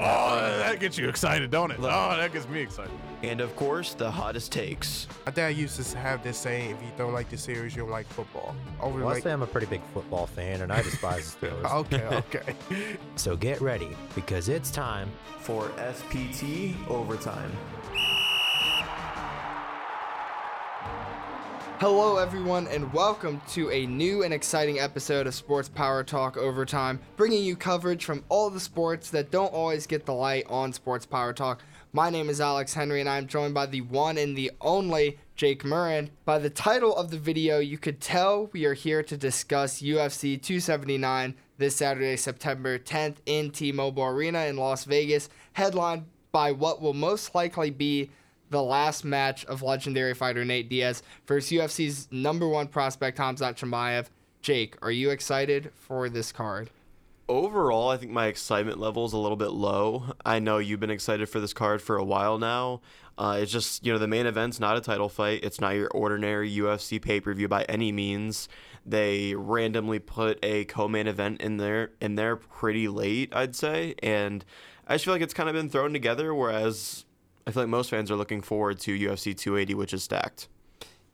Oh, that gets you excited, don't it? Oh, that gets me excited. And of course, the hottest takes. My dad used to have this saying: "If you don't like the series, you don't like football." Over Well, I like, say I'm a pretty big football fan, and I despise the Steelers. okay, okay. So get ready because it's time. for SPT Overtime. Hello, everyone, and welcome to a new and exciting episode of Sports Power Talk Overtime, bringing you coverage from all the sports that don't always get the light on Sports Power Talk. My name is Alex Henry, and I'm joined by the one and the only Jake Murren. By the title of the video, you could tell we are here to discuss UFC 279 this Saturday, September 10th, in T Mobile Arena in Las Vegas, headlined by what will most likely be the last match of legendary fighter Nate Diaz versus UFC's number one prospect Khamzat Chimaev. Jake, are you excited for this card? Overall, I think my excitement level is a little bit low. I know you've been excited for this card for a while now. Uh, it's just, you know, the main event's not a title fight. It's not your ordinary UFC pay per view by any means. They randomly put a co main event in there in there pretty late, I'd say. And I just feel like it's kind of been thrown together, whereas I feel like most fans are looking forward to UFC 280, which is stacked.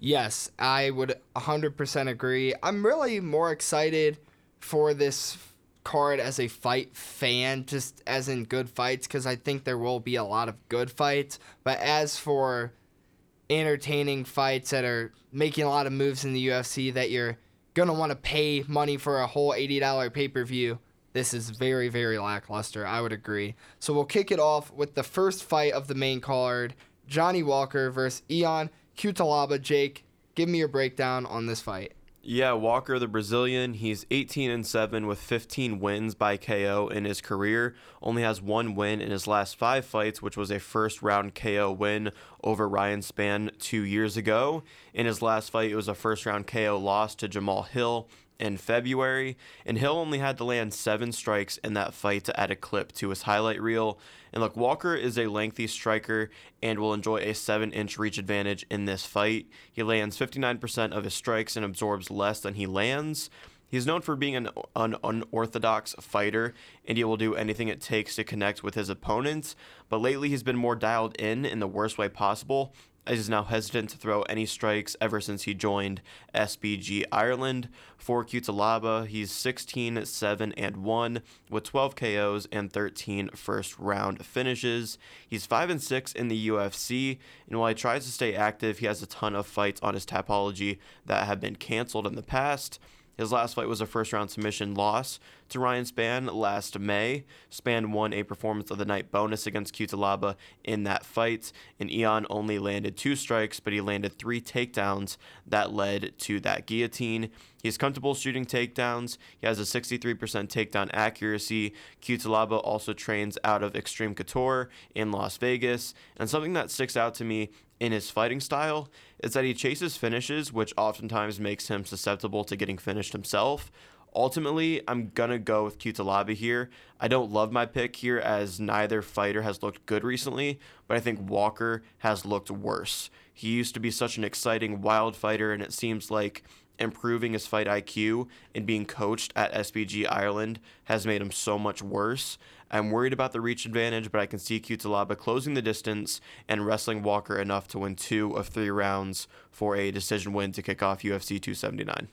Yes, I would 100% agree. I'm really more excited for this card as a fight fan, just as in good fights, because I think there will be a lot of good fights. But as for entertaining fights that are making a lot of moves in the UFC that you're going to want to pay money for a whole $80 pay per view, this is very, very lackluster. I would agree. So we'll kick it off with the first fight of the main card Johnny Walker versus Ion Cutelaba. Jake, give me your breakdown on this fight. Yeah, Walker, the Brazilian, he's 18 and 7 with 15 wins by KO in his career. Only has one win in his last five fights, which was a first round KO win over Ryan Spann two years ago. In his last fight, it was a first round KO loss to Jamal Hill in February, and Hill only had to land seven strikes in that fight to add a clip to his highlight reel. And look, Walker is a lengthy striker and will enjoy a 7 inch reach advantage in this fight. He lands 59% of his strikes and absorbs less than he lands. He's known for being an, an unorthodox fighter, and he will do anything it takes to connect with his opponents. But lately, he's been more dialed in in the worst way possible, he's now hesitant to throw any strikes ever since he joined SBG Ireland. For Cutelaba, he's 16, 7, and 1 with 12 KOs and 13 first round finishes. He's 5 and 6 in the UFC, and while he tries to stay active, he has a ton of fights on his tapology that have been canceled in the past. His last fight was a first round submission loss to Ryan Spann last May. Spann won a performance of the night bonus against Cutelaba in that fight, and Ion only landed two strikes, but he landed three takedowns that led to that guillotine. He's comfortable shooting takedowns. He has a 63% takedown accuracy. Cutelaba also trains out of Extreme Couture in Las Vegas. And something that sticks out to me in his fighting style is that he chases finishes, which oftentimes makes him susceptible to getting finished himself. Ultimately, I'm gonna go with Cutelaba here. I don't love my pick here as neither fighter has looked good recently, but I think Walker has looked worse. He used to be such an exciting, wild fighter, and it seems like improving his fight IQ and being coached at SBG Ireland has made him so much worse. I'm worried about the reach advantage, but I can see Cutelaba closing the distance and wrestling Walker enough to win two of three rounds for a decision win to kick off UFC 279.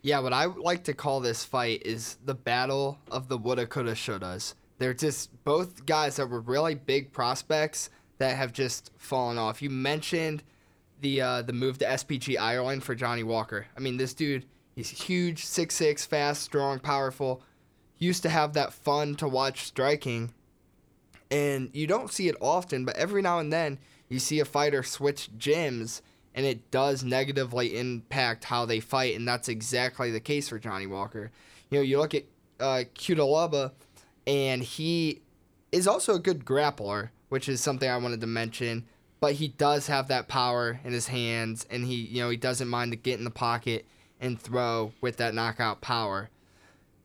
Yeah, what I like to call this fight is the battle of the woulda, coulda, shouldas. They're just both guys that were really big prospects that have just fallen off. You mentioned the uh, the move to SBG Ireland for Johnny Walker. I mean, this dude, he's huge, 6'6", fast, strong, powerful. Used to have that fun to watch striking, and you don't see it often, but every now and then you see a fighter switch gyms, and it does negatively impact how they fight, and that's exactly the case for Johnny Walker. You know, you look at uh, Cutelaba, and he is also a good grappler, which is something I wanted to mention. But he does have that power in his hands, and he, you know, he doesn't mind to get in the pocket and throw with that knockout power.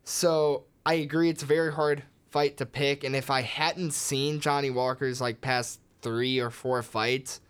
So I agree, it's a very hard fight to pick. And if I hadn't seen Johnny Walker's like past three or four fights,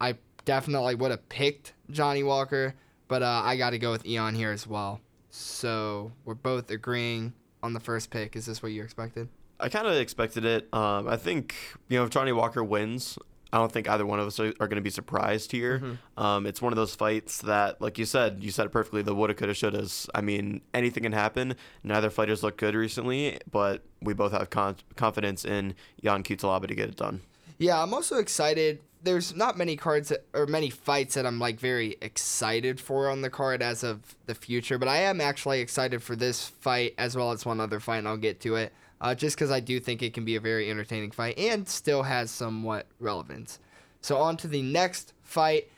I definitely would have picked Johnny Walker. But uh, I got to go with Ion here as well. So we're both agreeing on the first pick. Is this what you expected? I kind of expected it. Um, I think you know if Johnny Walker wins, I don't think either one of us are, are going to be surprised here. Mm-hmm. Um, it's one of those fights that, like you said, you said it perfectly. The woulda, coulda, shouldas. I mean, anything can happen. Neither fighters look good recently, but we both have con- confidence in Jan Cutelaba to get it done. Yeah, I'm also excited. There's not many cards that, or many fights that I'm like very excited for on the card as of the future, but I am actually excited for this fight as well as one other fight, and I'll get to it. Uh, just because I do think it can be a very entertaining fight and still has somewhat relevance. So on to the next fight,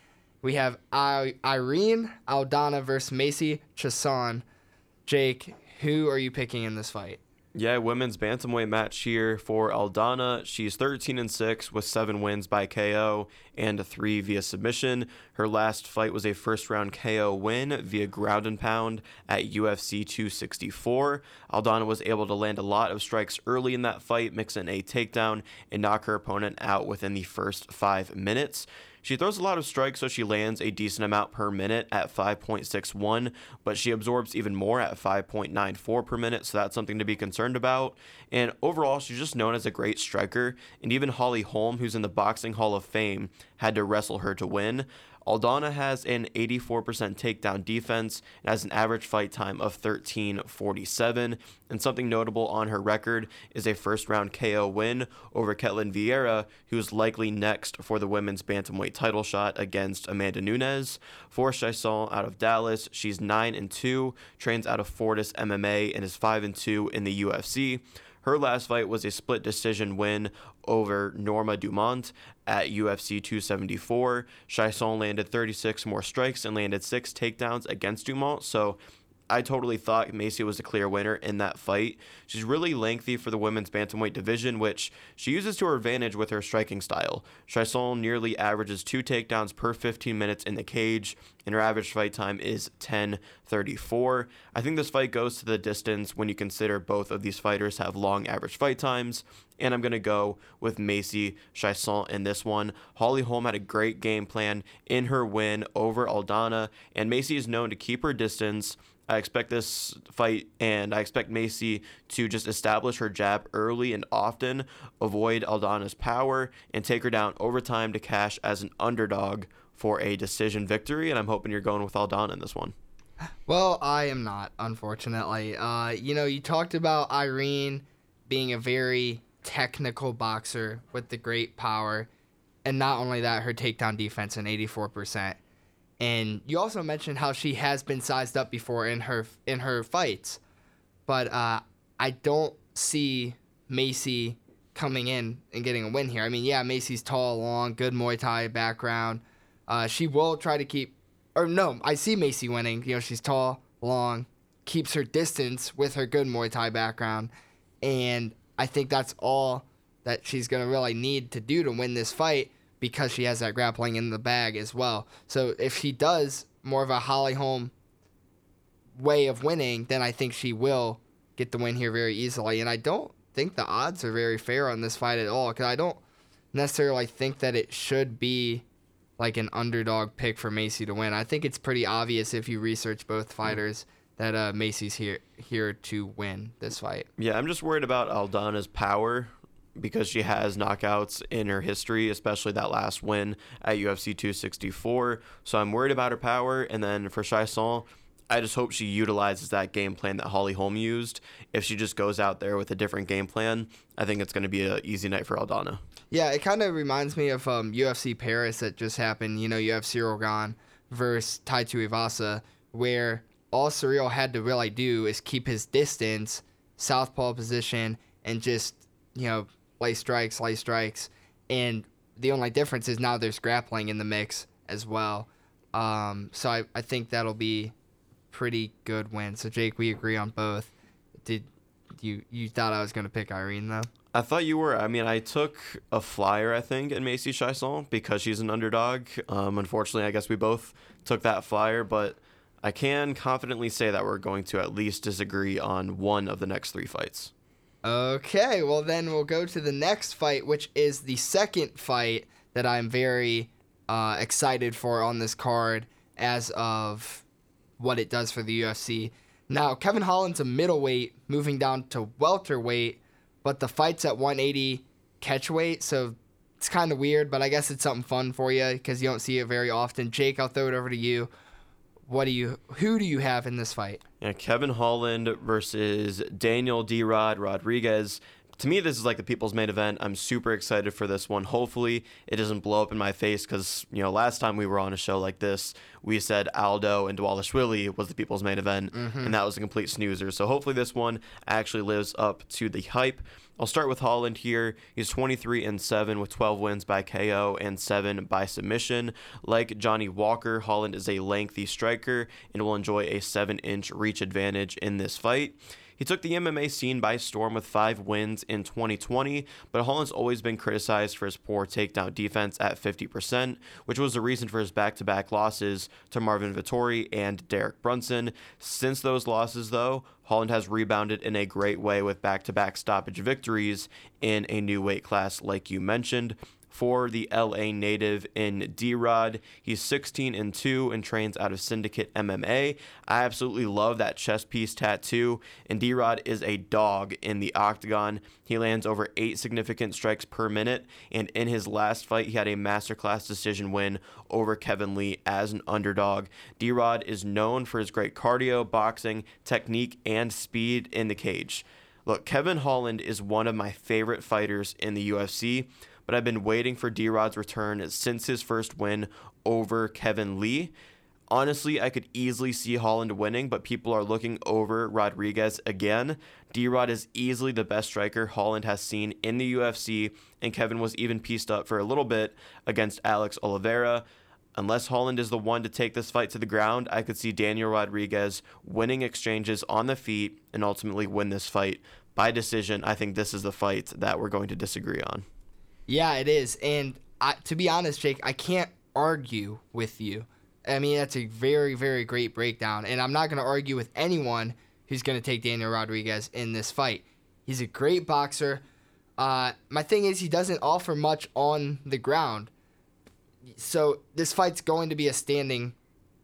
we have I- Irene Aldana versus Macy Chiasson. Jake, who are you picking in this fight? Yeah, women's bantamweight match here for Aldana. She's 13 and 6 with 7 wins by KO and 3 via submission. Her last fight was a first round KO win via ground and pound at UFC 264. Aldana was able to land a lot of strikes early in that fight, mix in a takedown and knock her opponent out within the first 5 minutes. She throws a lot of strikes, so she lands a decent amount per minute at 5.61, but she absorbs even more at 5.94 per minute, so that's something to be concerned about. And overall, she's just known as a great striker, and even Holly Holm, who's in the Boxing Hall of Fame, had to wrestle her to win. Aldana has an 84% takedown defense and has an average fight time of 13:47. And something notable on her record is a first round KO win over Ketlin Vieira, who's likely next for the women's bantamweight title shot against Amanda Nunes. For Chiasson out of Dallas, she's 9 and 2, trains out of Fortis MMA, and is 5 and 2 in the UFC. Her last fight was a split decision win over Norma Dumont at UFC 274. Chiasson landed 36 more strikes and landed six takedowns against Dumont. So I totally thought Macy was a clear winner in that fight. She's really lengthy for the women's bantamweight division, which she uses to her advantage with her striking style. Chiasson nearly averages two takedowns per 15 minutes in the cage, and her average fight time is 10:34. I think this fight goes to the distance when you consider both of these fighters have long average fight times, and I'm going to go with Macy Chiasson in this one. Holly Holm had a great game plan in her win over Aldana, and Macy is known to keep her distance. I expect this fight and I expect Macy to just establish her jab early and often, avoid Aldana's power, and take her down over time to cash as an underdog for a decision victory. And I'm hoping you're going with Aldana in this one. Well, I am not, unfortunately. Uh, you know, you talked about Irene being a very technical boxer with the great power, and not only that, her takedown defense in 84%. And you also mentioned how she has been sized up before in her in her fights, but uh, I don't see Macy coming in and getting a win here. I mean, yeah, Macy's tall, long, good Muay Thai background. Uh, she will try to keep, or no, I see Macy winning. You know, she's tall, long, keeps her distance with her good Muay Thai background, and I think that's all that she's gonna really need to do to win this fight because she has that grappling in the bag as well. So if she does more of a Holly Holm way of winning, then I think she will get the win here very easily. And I don't think the odds are very fair on this fight at all because I don't necessarily think that it should be like an underdog pick for Macy to win. I think it's pretty obvious if you research both mm. fighters that uh, Macy's here here to win this fight. Yeah, I'm just worried about Aldana's power because she has knockouts in her history, especially that last win at UFC 264. So I'm worried about her power. And then for Chiasson, I just hope she utilizes that game plan that Holly Holm used. If she just goes out there with a different game plan, I think it's going to be an easy night for Aldana. Yeah, it kind of reminds me of um, UFC Paris that just happened. You know, you have Ciryl Gane versus Tai Tuivasa, where all Ciryl had to really do is keep his distance, southpaw position, and just, you know, lay strikes, lay strikes. And the only difference is now there's grappling in the mix as well. Um, so I, I think that'll be pretty good win. So Jake, we agree on both. Did you you thought I was gonna pick Irene though? I thought you were. I mean, I took a flyer, I think, in Macy Chiasson because she's an underdog. Um, unfortunately, I guess we both took that flyer, but I can confidently say that we're going to at least disagree on one of the next three fights. Okay, well then we'll go to the next fight, which is the second fight that I'm very uh, excited for on this card as of what it does for the UFC. Now, Kevin Holland's a middleweight, moving down to welterweight, but the fight's at 180 catchweight, so it's kind of weird, but I guess it's something fun for you because you don't see it very often. Jake, I'll throw it over to you. What do you? Who do you have in this fight? Yeah, Kevin Holland versus Daniel D. Rod Rodriguez. To me, this is like the people's main event. I'm super excited for this one. Hopefully, it doesn't blow up in my face because, you know, last time we were on a show like this, we said Aldo and Dvalishvili was the people's main event, mm-hmm. and that was a complete snoozer. So hopefully, this one actually lives up to the hype. I'll start with Holland here. He's 23 and 7 with 12 wins by KO and 7 by submission. Like Johnny Walker, Holland is a lengthy striker and will enjoy a 7 inch reach advantage in this fight. He took the MMA scene by storm with five wins in 2020, but Holland's always been criticized for his poor takedown defense at 50%, which was the reason for his back to back losses to Marvin Vettori and Derek Brunson. Since those losses, though, Holland has rebounded in a great way with back to back stoppage victories in a new weight class, like you mentioned for the LA native in D Rod. He's 16 and 2 and trains out of Syndicate MMA. I absolutely love that chest piece tattoo, and D Rod is a dog in the octagon. He lands over eight significant strikes per minute, and in his last fight, he had a masterclass decision win over Kevin Lee as an underdog. D Rod is known for his great cardio, boxing, technique, and speed in the cage. Look, Kevin Holland is one of my favorite fighters in the UFC but I've been waiting for D Rod's return since his first win over Kevin Lee. Honestly, I could easily see Holland winning, but people are looking over Rodriguez again. D Rod is easily the best striker Holland has seen in the UFC, and Kevin was even pieced up for a little bit against Alex Oliveira. Unless Holland is the one to take this fight to the ground, I could see Daniel Rodriguez winning exchanges on the feet and ultimately win this fight by decision. I think this is the fight that we're going to disagree on. Yeah, it is. And I, to be honest, Jake, I can't argue with you. I mean, that's a very, very great breakdown. And I'm not going to argue with anyone who's going to take Daniel Rodriguez in this fight. He's a great boxer. Uh, my thing is, he doesn't offer much on the ground. So this fight's going to be a standing,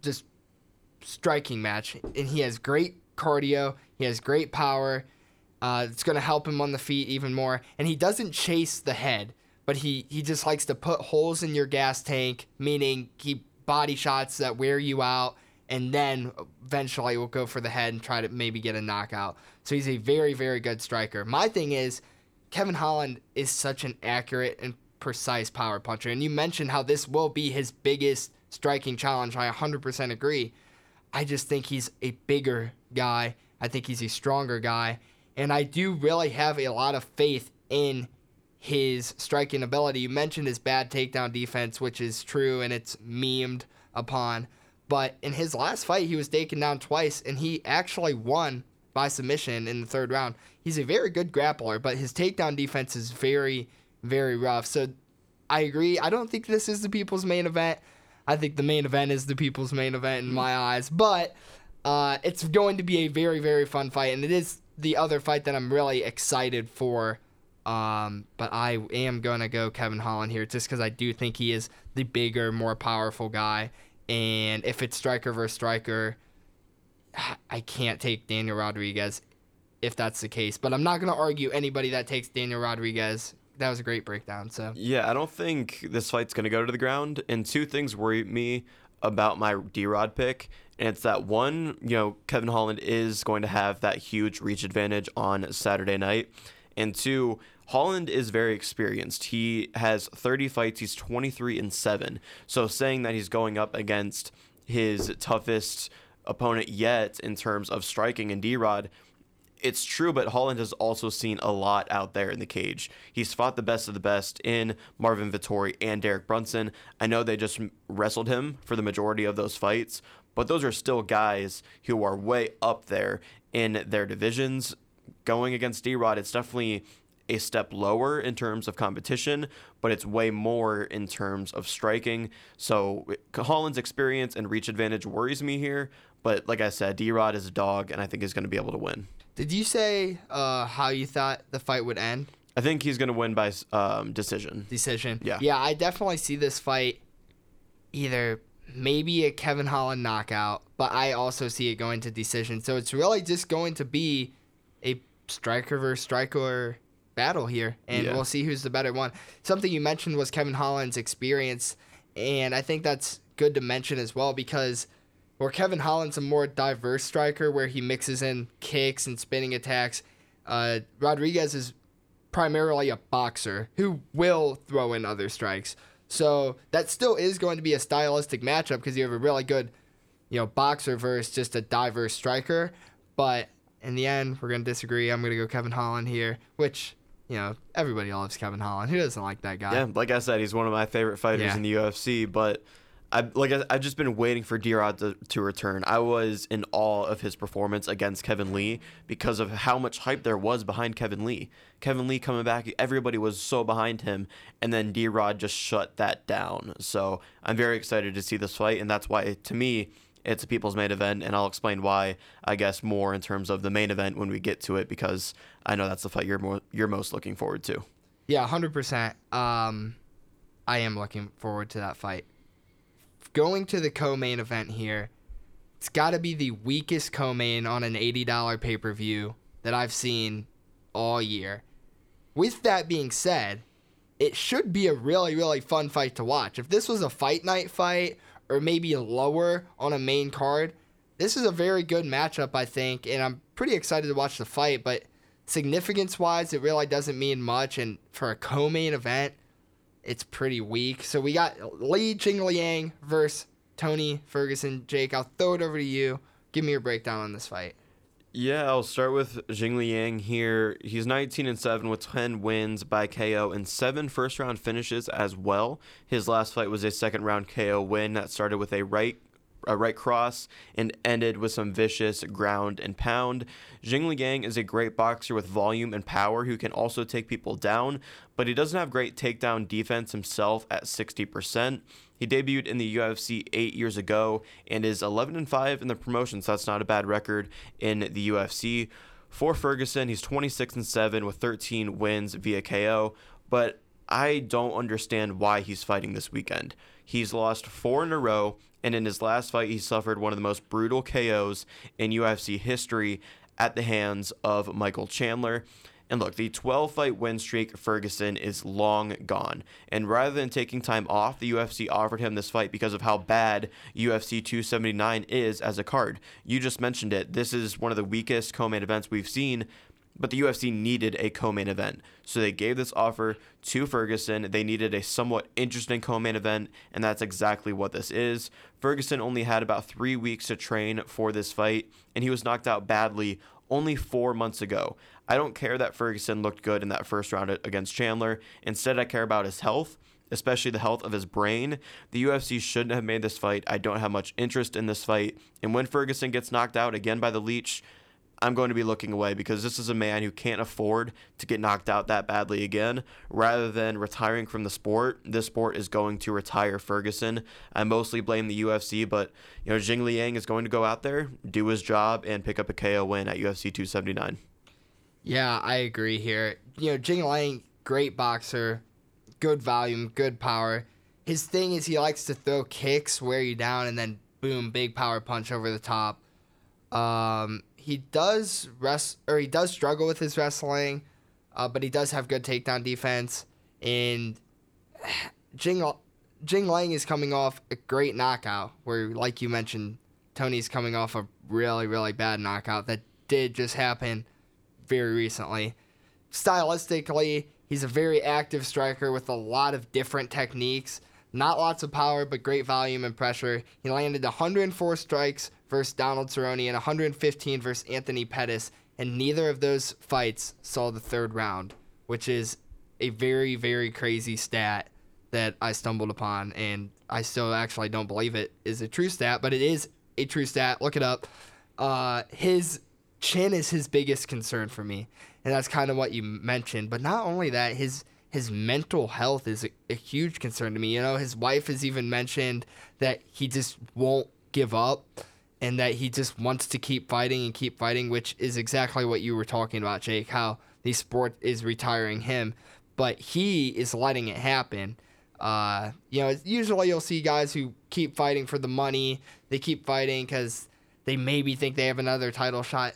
just striking match. And he has great cardio, he has great power. Uh, it's going to help him on the feet even more. And he doesn't chase the head but he he just likes to put holes in your gas tank, meaning he body shots that wear you out, and then eventually will go for the head and try to maybe get a knockout. So he's a very very good striker. My thing is, Kevin Holland is such an accurate and precise power puncher, and you mentioned how this will be his biggest striking challenge. I 100% agree. I just think he's a bigger guy. I think he's a stronger guy, and I do really have a lot of faith in his striking ability. You mentioned his bad takedown defense, which is true and it's memed upon. But in his last fight, he was taken down twice and he actually won by submission in the third round. He's a very good grappler, but his takedown defense is very, very rough. So I agree. I don't think this is the people's main event. I think the main event is the people's main event in my eyes. But uh, it's going to be a very, very fun fight. And it is the other fight that I'm really excited for um, but I am gonna go Kevin Holland here just because I do think he is the bigger, more powerful guy. And if it's striker versus striker, I can't take Daniel Rodriguez if that's the case. But I'm not gonna argue anybody that takes Daniel Rodriguez. That was a great breakdown. So Yeah, I don't think this fight's gonna go to the ground. And two things worry me about my D Rod pick. And it's that one, you know, Kevin Holland is going to have that huge reach advantage on Saturday night. And two, Holland is very experienced. He has 30 fights. He's 23 and 7. So saying that he's going up against his toughest opponent yet in terms of striking and D-Rod, it's true, but Holland has also seen a lot out there in the cage. He's fought the best of the best in Marvin Vettori and Derek Brunson. I know they just wrestled him for the majority of those fights, but those are still guys who are way up there in their divisions going against D Rod, it's definitely a step lower in terms of competition, but it's way more in terms of striking. So Holland's experience and reach advantage worries me here, But like I said, D Rod is a dog, and I think he's going to be able to win. Did you say uh, how you thought the fight would end? I think he's going to win by um, decision. Decision. Yeah. Yeah, I definitely see this fight either maybe a Kevin Holland knockout, but I also see it going to decision. So it's really just going to be striker versus striker battle here, and Yeah. we'll see who's the better one. Something you mentioned was Kevin Holland's experience, and I think that's good to mention as well because where Kevin Holland's a more diverse striker where he mixes in kicks and spinning attacks, uh, Rodriguez is primarily a boxer who will throw in other strikes. So that still is going to be a stylistic matchup because you have a really good, you know, boxer versus just a diverse striker. But in the end, we're going to disagree. I'm going to go Kevin Holland here, which, you know, everybody loves Kevin Holland. Who doesn't like that guy? Yeah, like I said, he's one of my favorite fighters Yeah. in the UFC. But I like I, I've just been waiting for D-Rod to, to return. I was in awe of his performance against Kevin Lee because of how much hype there was behind Kevin Lee. Kevin Lee coming back, everybody was so behind him, and then D-Rod just shut that down. So I'm very excited to see this fight, and that's why to me. It's a people's main event, and I'll explain why. I guess more in terms of the main event when we get to it, because I know that's the fight you're more, you're most looking forward to. Yeah, hundred percent. Um, I am looking forward to that fight. Going to the co-main event here, it's got to be the weakest co-main on an eighty dollar pay per view that I've seen all year. With that being said, it should be a really really fun fight to watch. If this was a fight night fight or maybe lower on a main card, this is a very good matchup I think, and I'm pretty excited to watch the fight. But significance wise, it really doesn't mean much. And for a co main event, it's pretty weak. So we got Li Jingliang versus Tony Ferguson. Jake, I'll throw it over to you. Give me your breakdown on this fight. Yeah, I'll start with Jing Liang here. He's 19 and 7 with 10 wins by KO and seven first round finishes as well. His last fight was a second round KO win that started with a right a right cross and ended with some vicious ground and pound. Jing Liang is a great boxer with volume and power who can also take people down, but he doesn't have great takedown defense himself at 60%. He debuted in the UFC 8 years ago and is 11 and 5 in the promotion, so that's not a bad record in the UFC. For Ferguson, he's 26 and 7 with 13 wins via KO, but I don't understand why he's fighting this weekend. He's lost 4 in a row and in his last fight he suffered one of the most brutal KOs in UFC history at the hands of Michael Chandler. And look, the 12 fight win streak Ferguson is long gone. And rather than taking time off, the UFC offered him this fight because of how bad UFC 279 is as a card. You just mentioned it. This is one of the weakest co main events we've seen, but the UFC needed a co main event. So they gave this offer to Ferguson. They needed a somewhat interesting co main event, and that's exactly what this is. Ferguson only had about three weeks to train for this fight, and he was knocked out badly only four months ago. I don't care that Ferguson looked good in that first round against Chandler. Instead, I care about his health, especially the health of his brain. The UFC shouldn't have made this fight. I don't have much interest in this fight. And when Ferguson gets knocked out again by the leech, I'm going to be looking away because this is a man who can't afford to get knocked out that badly again. Rather than retiring from the sport, this sport is going to retire Ferguson. I mostly blame the UFC, but you know Jing Liang is going to go out there, do his job, and pick up a KO win at UFC 279. Yeah, I agree here. You know, Jing Liang, great boxer, good volume, good power. His thing is he likes to throw kicks, wear you down, and then boom, big power punch over the top. Um, he does rest or he does struggle with his wrestling, uh, but he does have good takedown defense. And Jing Jing Lang is coming off a great knockout, where like you mentioned, Tony's coming off a really really bad knockout that did just happen very recently. Stylistically, he's a very active striker with a lot of different techniques. Not lots of power, but great volume and pressure. He landed 104 strikes versus Donald Cerrone and 115 versus Anthony Pettis, and neither of those fights saw the third round, which is a very, very crazy stat that I stumbled upon, and I still actually don't believe it is a true stat, but it is a true stat. Look it up. Uh, his chin is his biggest concern for me, and that's kind of what you mentioned. But not only that, his his mental health is a, a huge concern to me. You know, his wife has even mentioned that he just won't give up. And that he just wants to keep fighting and keep fighting, which is exactly what you were talking about, Jake, how the sport is retiring him, but he is letting it happen. Uh, you know, usually you'll see guys who keep fighting for the money. They keep fighting because they maybe think they have another title shot.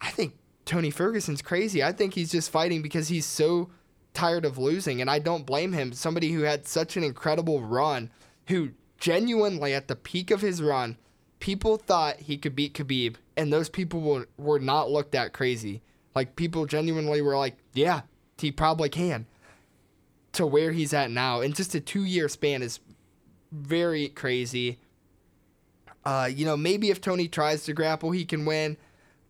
I think Tony Ferguson's crazy. I think he's just fighting because he's so tired of losing, and I don't blame him. Somebody who had such an incredible run, who genuinely at the peak of his run, people thought he could beat Khabib, and those people were, were not looked at crazy. Like people genuinely were like, yeah, he probably can. To where he's at now, in just a two year span, is very crazy. Uh, you know, maybe if Tony tries to grapple, he can win,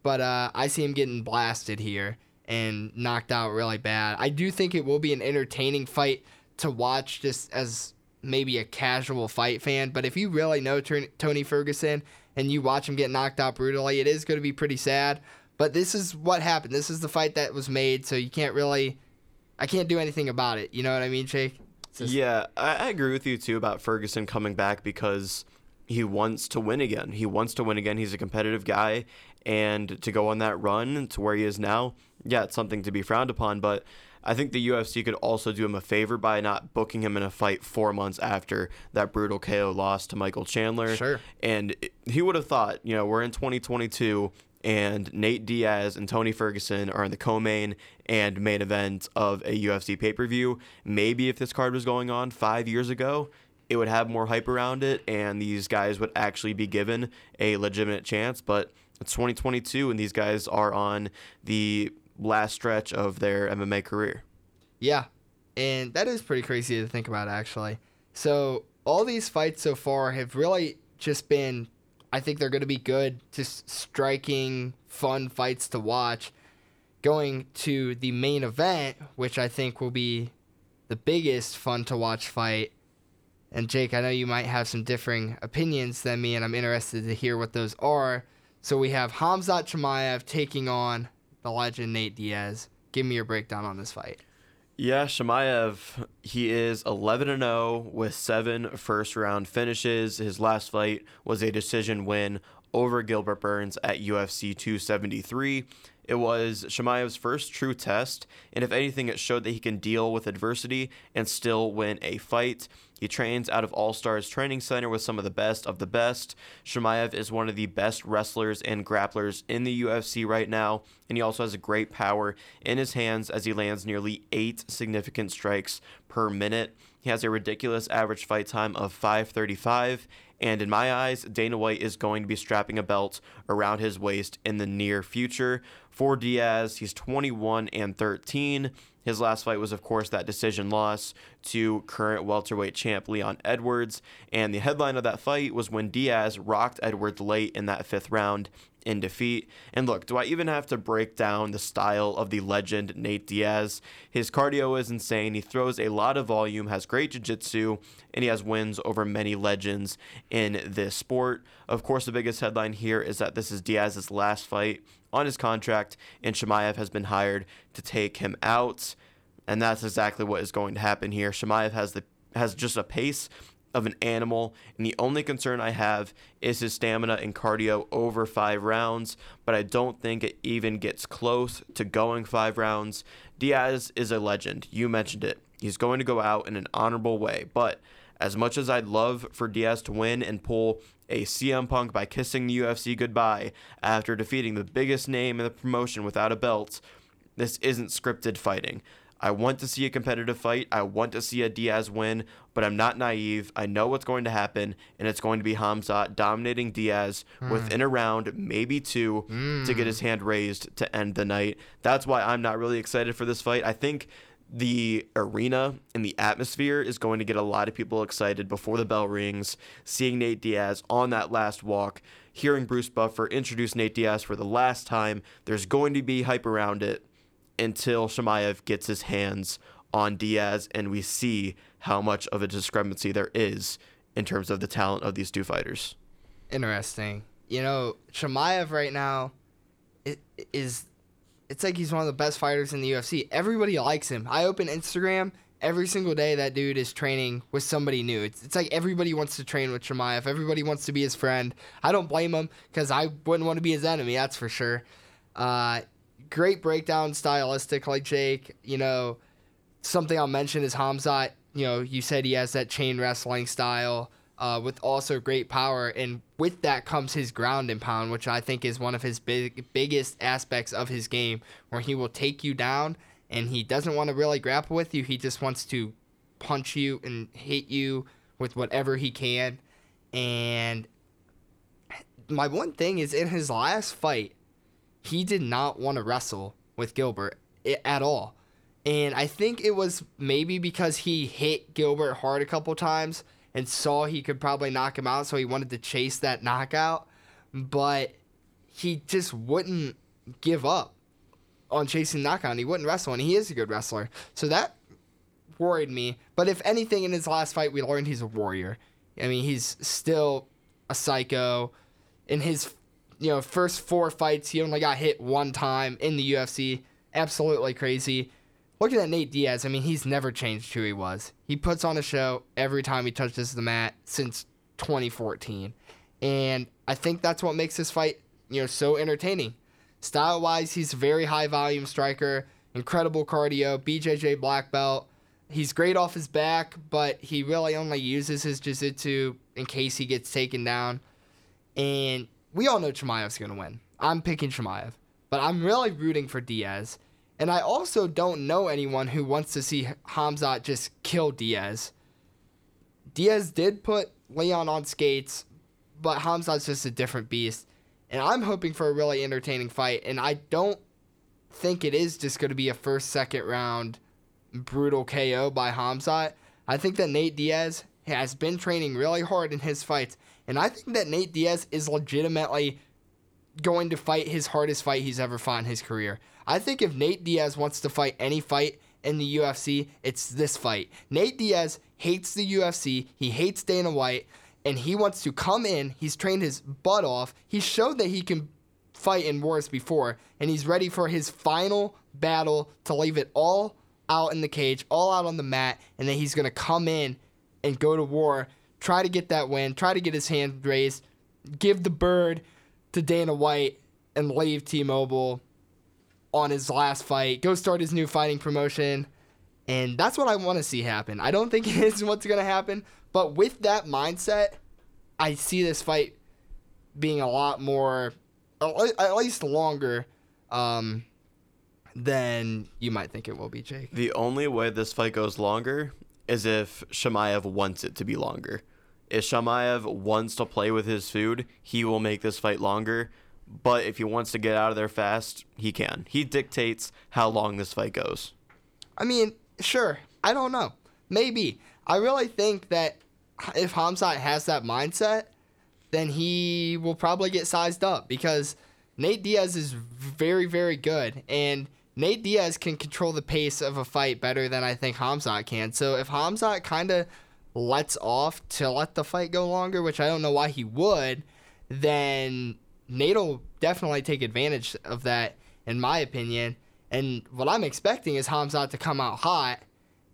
but uh, I see him getting blasted here and knocked out really bad. I do think it will be an entertaining fight to watch just as maybe a casual fight fan, but if you really know Tony Ferguson and you watch him get knocked out brutally, it is going to be pretty sad. But this is what happened. This is the fight that was made, so you can't really, I can't do anything about it. You know what I mean, Jake? Just, yeah, I, I agree with you too about Ferguson coming back because he wants to win again. He wants to win again. He's a competitive guy, and to go on that run to where he is now, yeah, it's something to be frowned upon. But I think the UFC could also do him a favor by not booking him in a fight four months after that brutal KO loss to Michael Chandler. Sure. And he would have thought, you know, we're in 2022 and Nate Diaz and Tony Ferguson are in the co-main and main event of a UFC pay-per-view. Maybe if this card was going on five years ago, it would have more hype around it, and these guys would actually be given a legitimate chance. But it's 2022, and these guys are on the last stretch of their MMA career. Yeah, and that is pretty crazy to think about, actually. So all these fights so far have really just been I think they're going to be good, just striking, fun fights to watch. Going to the main event, which I think will be the biggest fun to watch fight. And Jake, I know you might have some differing opinions than me, and I'm interested to hear what those are. So we have Khamzat Chimaev taking on the legend Nate Diaz. Give me your breakdown on this fight. Yeah, Chimaev, he is 11 and 0 with seven first round finishes. His last fight was a decision win over Gilbert Burns at UFC 273. It was Chimaev's first true test, and if anything, it showed that he can deal with adversity and still win a fight. He trains out of All Stars Training Center with some of the best of the best. Chimaev is one of the best wrestlers and grapplers in the UFC right now, and he also has a great power in his hands as he lands nearly eight significant strikes per minute. He has a ridiculous average fight time of 535 and in my eyes, Dana White is going to be strapping a belt around his waist in the near future. For Diaz, he's 21 and 13. His last fight was, of course, that decision loss to current welterweight champ Leon Edwards. And the headline of that fight was when Diaz rocked Edwards late in that fifth round in defeat. And look, do I even have to break down the style of the legend Nate Diaz? His cardio is insane. He throws a lot of volume, has great jiu-jitsu, and he has wins over many legends in this sport. Of course, the biggest headline here is that this is Diaz's last fight on his contract, and Chimaev has been hired to take him out. And that's exactly what is going to happen here. Chimaev has the has just a pace of an animal, and the only concern I have is his stamina and cardio over five rounds, but I don't think it even gets close to going five rounds. Diaz is a legend. You mentioned it. He's going to go out in an honorable way, but as much as I'd love for Diaz to win and pull a CM Punk by kissing the UFC goodbye after defeating the biggest name in the promotion without a belt, this isn't scripted fighting. I want to see a competitive fight. I want to see a Diaz win, but I'm not naive. I know what's going to happen, and it's going to be Khamzat dominating Diaz mm. within a round, maybe two, mm. to get his hand raised to end the night. That's why I'm not really excited for this fight. I think the arena and the atmosphere is going to get a lot of people excited before the bell rings, seeing Nate Diaz on that last walk, hearing Bruce Buffer introduce Nate Diaz for the last time. There's going to be hype around it until Chimaev gets his hands on Diaz and we see how much of a discrepancy there is in terms of the talent of these two fighters. Interesting. You know, Chimaev right now is it's like he's one of the best fighters in the UFC. Everybody likes him. I open Instagram every single day that dude is training with somebody new. It's, it's like everybody wants to train with Chimaev. Everybody wants to be his friend. I don't blame him because I wouldn't want to be his enemy. That's for sure. Uh, great breakdown, stylistic like Jake. You know, something I'll mention is Khamzat. You know, you said he has that chain wrestling style uh, with also great power, and with that comes his ground and pound, which I think is one of his big biggest aspects of his game, where he will take you down and he doesn't want to really grapple with you. He just wants to punch you and hit you with whatever he can. And my one thing is in his last fight, he did not want to wrestle with Gilbert at all. And I think it was maybe because he hit Gilbert hard a couple times and saw he could probably knock him out, so he wanted to chase that knockout. But he just wouldn't give up on chasing knockout. He wouldn't wrestle, and he is a good wrestler. So that worried me. But if anything, in his last fight, we learned he's a warrior. I mean, he's still a psycho. In his you know first four fights, he only got hit one time in the UFC. Absolutely crazy. Looking at Nate Diaz, I mean, he's never changed who he was. He puts on a show every time he touches the mat since 2014. And I think that's what makes this fight, you know, so entertaining. Style wise, he's a very high volume striker, incredible cardio, BJJ black belt. He's great off his back, but he really only uses his jiu jitsu in case he gets taken down. And we all know Chimaev's going to win. I'm picking Chimaev, but I'm really rooting for Diaz. And I also don't know anyone who wants to see Khamzat just kill Diaz. Diaz did put Leon on skates, but Khamzat's just a different beast. And I'm hoping for a really entertaining fight. And I don't think it is just going to be a first, second round brutal KO by Khamzat. I think that Nate Diaz has been training really hard in his fights. And I think that Nate Diaz is legitimately going to fight his hardest fight he's ever fought in his career. I think if Nate Diaz wants to fight any fight in the UFC, it's this fight. Nate Diaz hates the UFC, he hates Dana White, and he wants to come in. He's trained his butt off. He showed that he can fight in wars before, and he's ready for his final battle to leave it all out in the cage, all out on the mat, and then he's going to come in and go to war, try to get that win, try to get his hand raised, give the bird to Dana White, and leave T Mobile on his last fight, go start his new fighting promotion. And that's what I want to see happen. I don't think it is what's going to happen, but with that mindset, I see this fight being a lot more, at least longer, um, than you might think it will be, Jake. The only way this fight goes longer is if Chimaev wants it to be longer. If Chimaev wants to play with his food, he will make this fight longer. But if he wants to get out of there fast, he can. He dictates how long this fight goes. I mean, sure. I don't know. Maybe. I really think that if Khamzat has that mindset, then he will probably get sized up because Nate Diaz is very, very good. And Nate Diaz can control the pace of a fight better than I think Khamzat can. So if Khamzat kind of lets off to let the fight go longer, which I don't know why he would, then Nate will definitely take advantage of that, in my opinion. And what I'm expecting is Khamzat to come out hot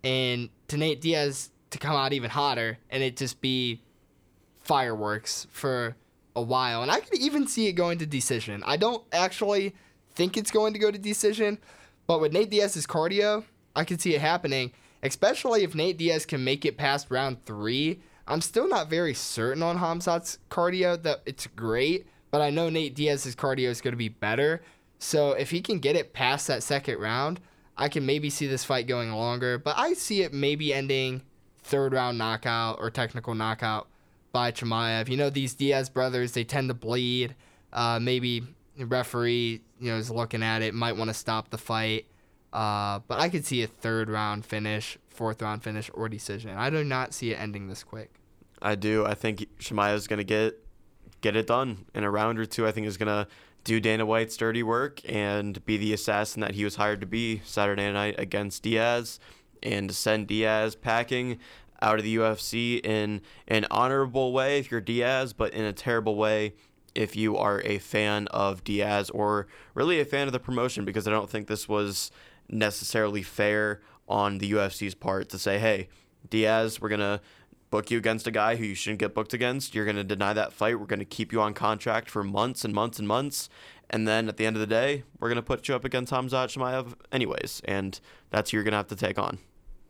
and to Nate Diaz to come out even hotter and it just be fireworks for a while. And I could even see it going to decision. I don't actually think it's going to go to decision, but with Nate Diaz's cardio, I could see it happening, especially if Nate Diaz can make it past round three. I'm still not very certain on Khamzat's cardio that it's great, but I know Nate Diaz's cardio is going to be better. So if he can get it past that second round, I can maybe see this fight going longer. But I see it maybe ending third round knockout or technical knockout by Chimaev. You know, these Diaz brothers, they tend to bleed. Uh, maybe the referee, you know, is looking at it, might want to stop the fight. Uh, but I could see a third round finish, fourth round finish, or decision. I do not see it ending this quick. I do. I think is going to get get it done in a round or two. I think is going to do Dana White's dirty work and be the assassin that he was hired to be Saturday night against Diaz and send Diaz packing out of the UFC in an honorable way if you're Diaz, but in a terrible way if you are a fan of Diaz or really a fan of the promotion because I don't think this was necessarily fair on the UFC's part to say, hey, Diaz, we're gonna book you against a guy who you shouldn't get booked against. You're gonna deny that fight. We're gonna keep you on contract for months and months and months. And then at the end of the day, we're gonna put you up against Khamzat Chimaev anyways, and that's who you're gonna have to take on.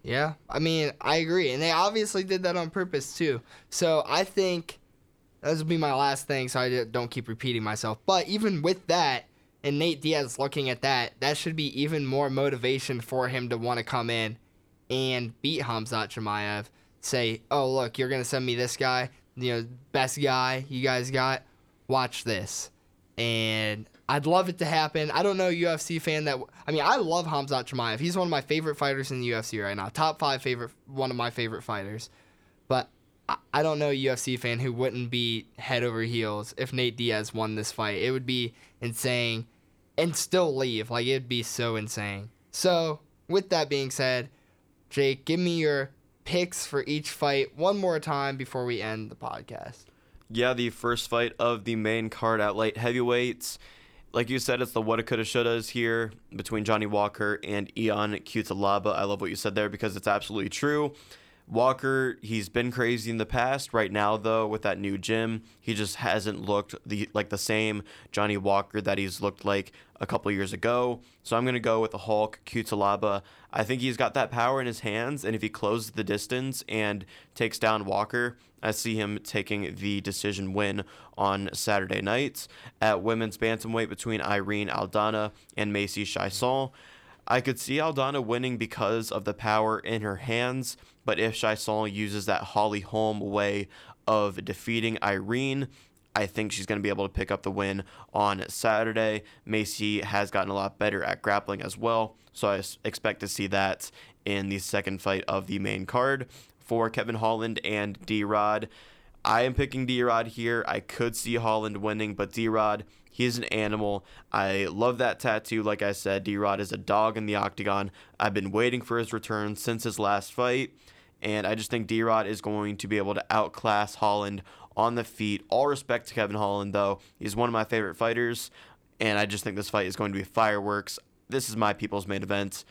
Yeah, I mean, I agree, and they obviously did that on purpose too. So I think this will be my last thing, so I don't keep repeating myself. But even with that, and Nate Diaz looking at that, that should be even more motivation for him to want to come in and beat Khamzat Chimaev. Say, oh look, you're gonna send me this guy, you know, best guy you guys got. Watch this, and I'd love it to happen. I don't know UFC fan that I mean I love Khamzat Chimaev. He's one of my favorite fighters in the UFC right now. Top five favorite, one of my favorite fighters. But I, I don't know a UFC fan who wouldn't be head over heels if Nate Diaz won this fight. It would be insane, and still leave. Like it'd be so insane. So with that being said, Jake, give me your picks for each fight one more time before we end the podcast. Yeah, the first fight of the main card at light heavyweights like you said, it's the woulda, coulda, shouldas here between Johnny Walker and Ion Cutelaba. I love what you said there because it's absolutely true. Walker, he's been crazy in the past. Right now, though, with that new gym, he just hasn't looked the like the same Johnny Walker that he's looked like a couple years ago. So I'm gonna go with the Hulk Cutelaba. I think he's got that power in his hands, and if he closes the distance and takes down Walker, I see him taking the decision win on Saturday nights at women's bantamweight between Irene Aldana and Macy Chiasson. I could see Aldana winning because of the power in her hands, but if Chiasson uses that Holly Holm way of defeating Irene, I think she's going to be able to pick up the win on Saturday. Macy has gotten a lot better at grappling as well, so I expect to see that in the second fight of the main card for Kevin Holland and D Rod. I am picking D Rod here. I could see Holland winning, but D Rod, he's an animal. I love that tattoo. Like I said, D Rod is a dog in the octagon. I've been waiting for his return since his last fight, and I just think D Rod is going to be able to outclass Holland on the feet. All respect to Kevin Holland, though. He's one of my favorite fighters, and I just think this fight is going to be fireworks. This is my people's main event.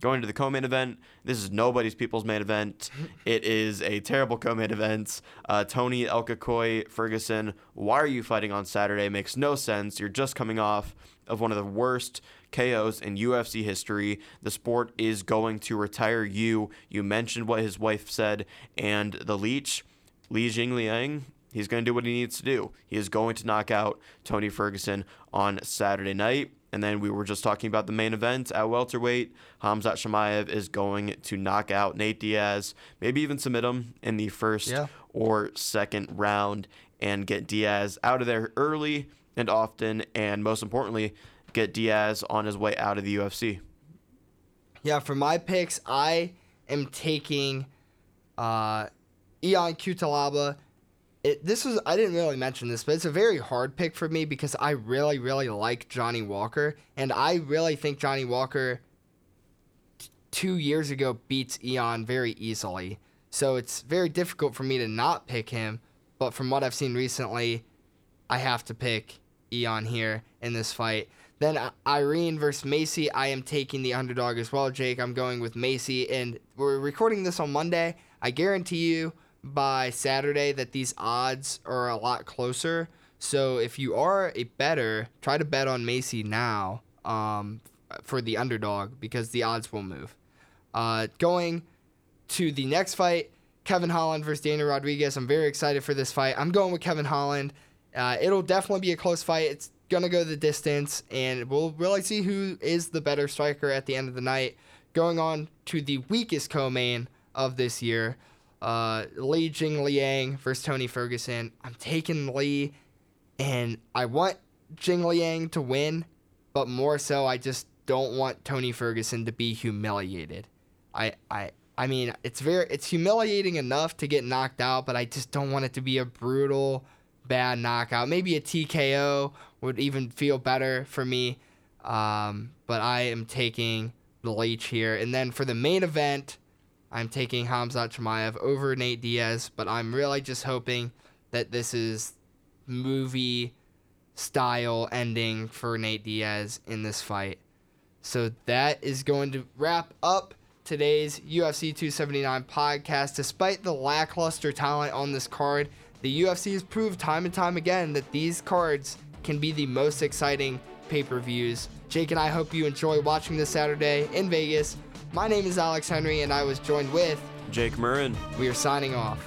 Going to the co-main event, this is nobody's people's main event. It is a terrible co-main event. Uh, Tony El Cucuy Ferguson, why are you fighting on Saturday? Makes no sense. You're just coming off of one of the worst KOs in UFC history. The sport is going to retire you. You mentioned what his wife said, and the leech, Li Jingliang, he's going to do what he needs to do. He is going to knock out Tony Ferguson on Saturday night. And then we were just talking about the main event at welterweight. Khamzat Chimaev is going to knock out Nate Diaz, maybe even submit him in the first Yeah. or second round and get Diaz out of there early and often, and most importantly, get Diaz on his way out of the UFC. Yeah, for my picks, I am taking uh, Ion Cutelaba. It, this was I didn't really mention this, but it's a very hard pick for me because I really, really like Johnny Walker, and I really think Johnny Walker t- two years ago beats Ion very easily. So it's very difficult for me to not pick him. But from what I've seen recently, I have to pick Ion here in this fight. Then Irene versus Macy, I am taking the underdog as well, Jake. I'm going with Macy, and we're recording this on Monday. I guarantee you by Saturday that these odds are a lot closer. So if you are a better, try to bet on Macy now um, for the underdog because the odds will move. Uh, going to the next fight, Kevin Holland versus Daniel Rodriguez. I'm very excited for this fight. I'm going with Kevin Holland. Uh, it'll definitely be a close fight. It's gonna go the distance, and we'll really see who is the better striker at the end of the night. Going on to the weakest co-main of this year, uh, Li Jing Liang versus Tony Ferguson. I'm taking Lee, and I want Jing Liang to win, but more so, I just don't want Tony Ferguson to be humiliated. I, I, I mean, it's very, it's humiliating enough to get knocked out, but I just don't want it to be a brutal, bad knockout. Maybe a TKO would even feel better for me. Um, but I am taking the Leech here, and then for the main event, I'm taking Khamzat Chimaev over Nate Diaz. But I'm really just hoping that this is movie style ending for Nate Diaz in this fight. So that is going to wrap up today's UFC 279 podcast. Despite the lackluster talent on this card, the UFC has proved time and time again that these cards can be the most exciting pay per views. Jake and I hope you enjoy watching this Saturday in Vegas. My name is Alex Henry, and I was joined with. Jake Murren. We are signing off.